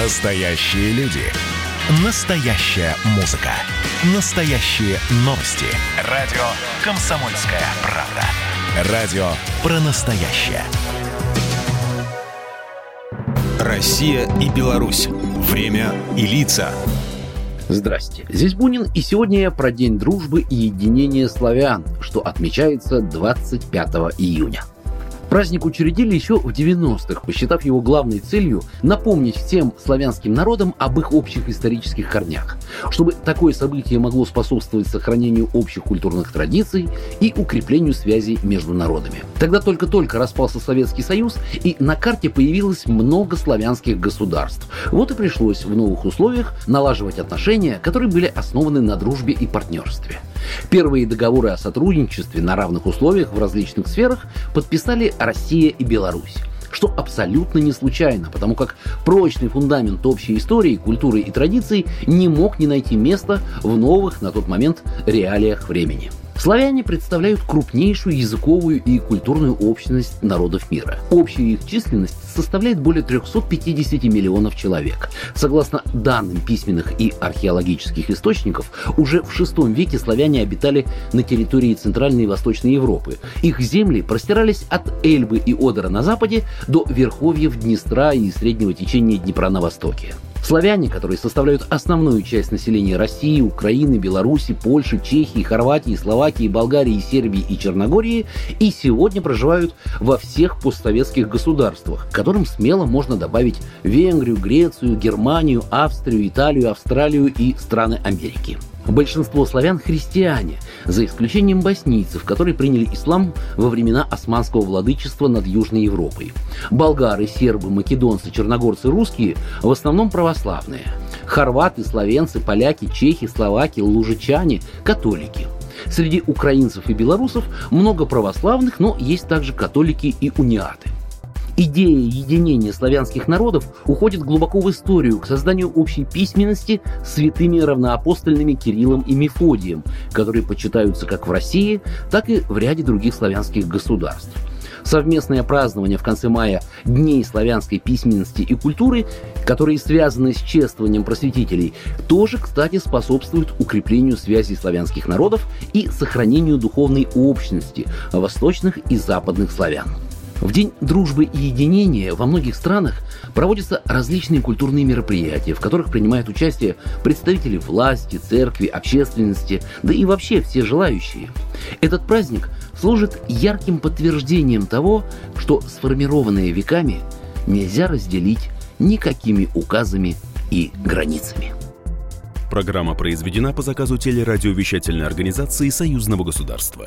Настоящие люди. Настоящая музыка. Настоящие новости. Радио «Комсомольская правда». Радио про настоящее. Россия и Беларусь. Время и лица. Здрасте, здесь Бунин, и сегодня я про День дружбы и единения славян, что отмечается 25 июня. Праздник учредили еще в 90-х, посчитав его главной целью напомнить всем славянским народам об их общих исторических корнях, чтобы такое событие могло способствовать сохранению общих культурных традиций и укреплению связей между народами. Тогда только-только распался Советский Союз, и на карте появилось много славянских государств. Вот и пришлось в новых условиях налаживать отношения, которые были основаны на дружбе и партнерстве. Первые договоры о сотрудничестве на равных условиях в различных сферах подписали Россия и Беларусь что абсолютно не случайно, потому как прочный фундамент общей истории, культуры и традиций не мог не найти места в новых на тот момент реалиях времени. Славяне представляют крупнейшую языковую и культурную общность народов мира. Общая их численность составляет более 350 миллионов человек. Согласно данным письменных и археологических источников, уже в VI веке славяне обитали на территории Центральной и Восточной Европы. Их земли простирались от Эльбы и Одера на западе до верховьев Днестра и среднего течения Днепра на востоке. Славяне, которые составляют основную часть населения России, Украины, Беларуси, Польши, Чехии, Хорватии, Словакии, Болгарии, Сербии и Черногории, и сегодня проживают во всех постсоветских государствах, к которым смело можно добавить Венгрию, Грецию, Германию, Австрию, Италию, Австралию и страны Америки. Большинство славян – христиане, за исключением боснийцев, которые приняли ислам во времена османского владычества над Южной Европой. Болгары, сербы, македонцы, черногорцы, русские – в основном православные. Хорваты, словенцы, поляки, чехи, словаки, лужичане – католики. Среди украинцев и белорусов много православных, но есть также католики и униаты. Идея единения славянских народов уходит глубоко в историю, к созданию общей письменности святыми равноапостольными Кириллом и Мефодием, которые почитаются как в России, так и в ряде других славянских государств. Совместное празднование в конце мая Дней славянской письменности и культуры, которые связаны с чествованием просветителей, тоже, кстати, способствует укреплению связей славянских народов и сохранению духовной общности восточных и западных славян. В День дружбы и единения во многих странах проводятся различные культурные мероприятия, в которых принимают участие представители власти, церкви, общественности, да и вообще все желающие. Этот праздник служит ярким подтверждением того, что сформированное веками нельзя разделить никакими указами и границами. Программа произведена по заказу телерадиовещательной организации Союзного государства.